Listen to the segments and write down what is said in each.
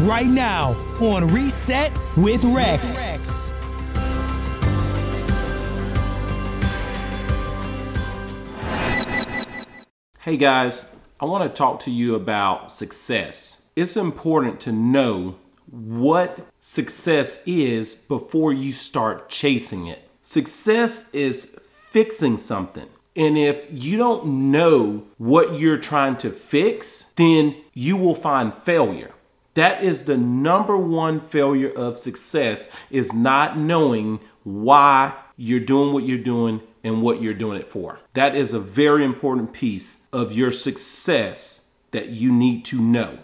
right now on Reset with Rex. Hey guys, I want to talk to you about success. It's important to know what success is before you start chasing it. Success is fixing something. And if you don't know what you're trying to fix, then you will find failure. That is the number one failure of success is not knowing why you're doing what you're doing and what you're doing it for. That is a very important piece of your success that you need to know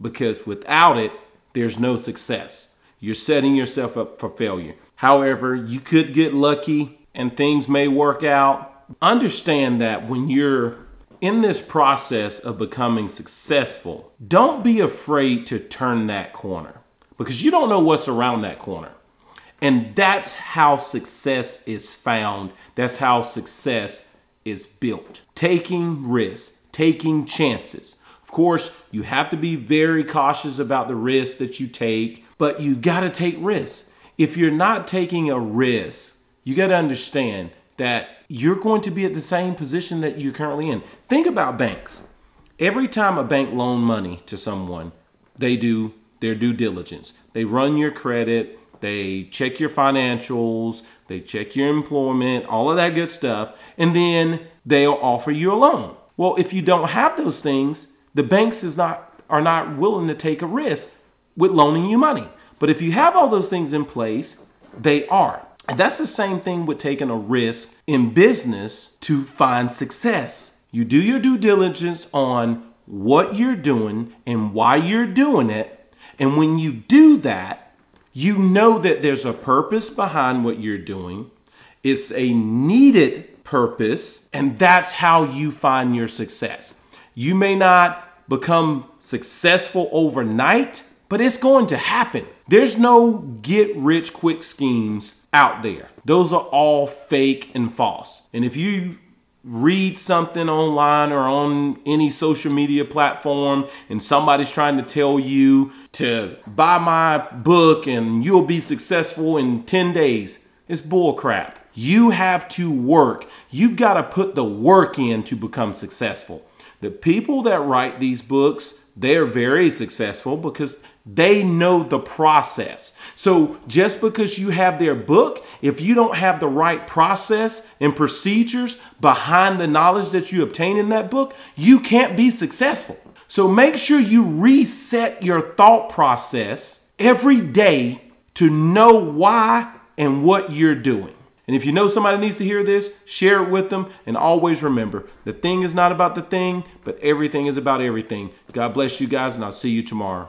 because without it, there's no success. You're setting yourself up for failure. However, you could get lucky and things may work out understand that when you're in this process of becoming successful, don't be afraid to turn that corner because you don't know what's around that corner. And that's how success is found. That's how success is built. Taking risks, taking chances. Of course, you have to be very cautious about the risks that you take, but you got to take risks. If you're not taking a risk, you got to understand that you're going to be at the same position that you're currently in. Think about banks. Every time a bank loan money to someone, they do their due diligence. They run your credit, they check your financials, they check your employment, all of that good stuff, and then they'll offer you a loan. Well, if you don't have those things, the banks is not are not willing to take a risk with loaning you money. But if you have all those things in place, they are. And that's the same thing with taking a risk in business to find success. You do your due diligence on what you're doing and why you're doing it. And when you do that, you know that there's a purpose behind what you're doing. It's a needed purpose, and that's how you find your success. You may not become successful overnight, but it's going to happen. There's no get rich quick schemes out there. Those are all fake and false. And if you read something online or on any social media platform and somebody's trying to tell you to buy my book and you'll be successful in 10 days, it's bullcrap. You have to work. You've got to put the work in to become successful. The people that write these books, they're very successful because they know the process. So just because you have their book, if you don't have the right process and procedures behind the knowledge that you obtain in that book, you can't be successful. So make sure you reset your thought process every day to know why and what you're doing. And if you know somebody needs to hear this, share it with them. And always remember the thing is not about the thing, but everything is about everything. God bless you guys, and I'll see you tomorrow.